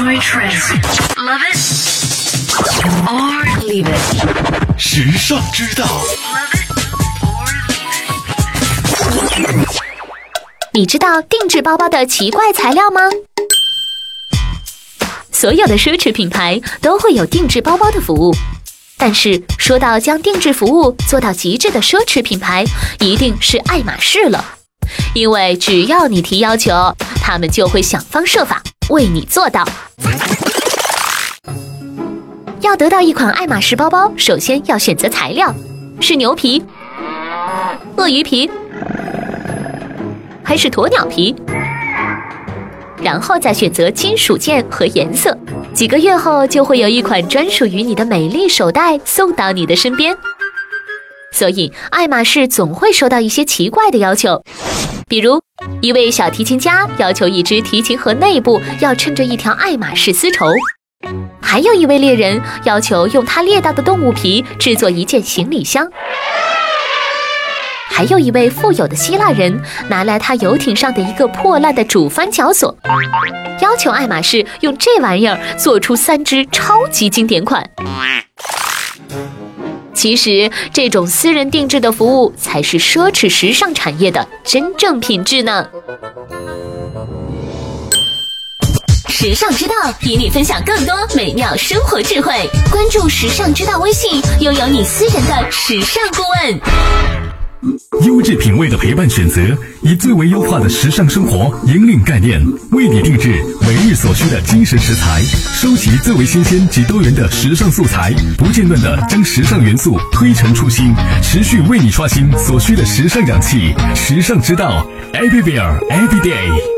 Enjoy trends. Love it or leave it. 时尚之道.你知道定制包包的奇怪材料吗？所有的奢侈品牌都会有定制包包的服务，但是说到将定制服务做到极致的奢侈品牌，一定是爱马仕了。因为只要你提要求，他们就会想方设法为你做到。要得到一款爱马仕包包，首先要选择材料，是牛皮、鳄鱼皮。还是鸵鸟皮，然后再选择金属件和颜色。几个月后，就会有一款专属于你的美丽手袋送到你的身边。所以，爱马仕总会收到一些奇怪的要求，比如一位小提琴家要求一只提琴盒内部要衬着一条爱马仕丝绸，还有一位猎人要求用他猎到的动物皮制作一件行李箱。还有一位富有的希腊人拿来他游艇上的一个破烂的主翻角锁，要求爱马仕用这玩意儿做出三只超级经典款。其实，这种私人定制的服务才是奢侈时尚产业的真正品质呢。时尚之道与你分享更多美妙生活智慧，关注时尚之道微信，拥有你私人的时尚顾问。优质品味的陪伴选择，以最为优化的时尚生活引领概念，为你定制每日所需的精神食材，收集最为新鲜及多元的时尚素材，不间断的将时尚元素推陈出新，持续为你刷新所需的时尚氧气。时尚之道，Everywhere Every Day。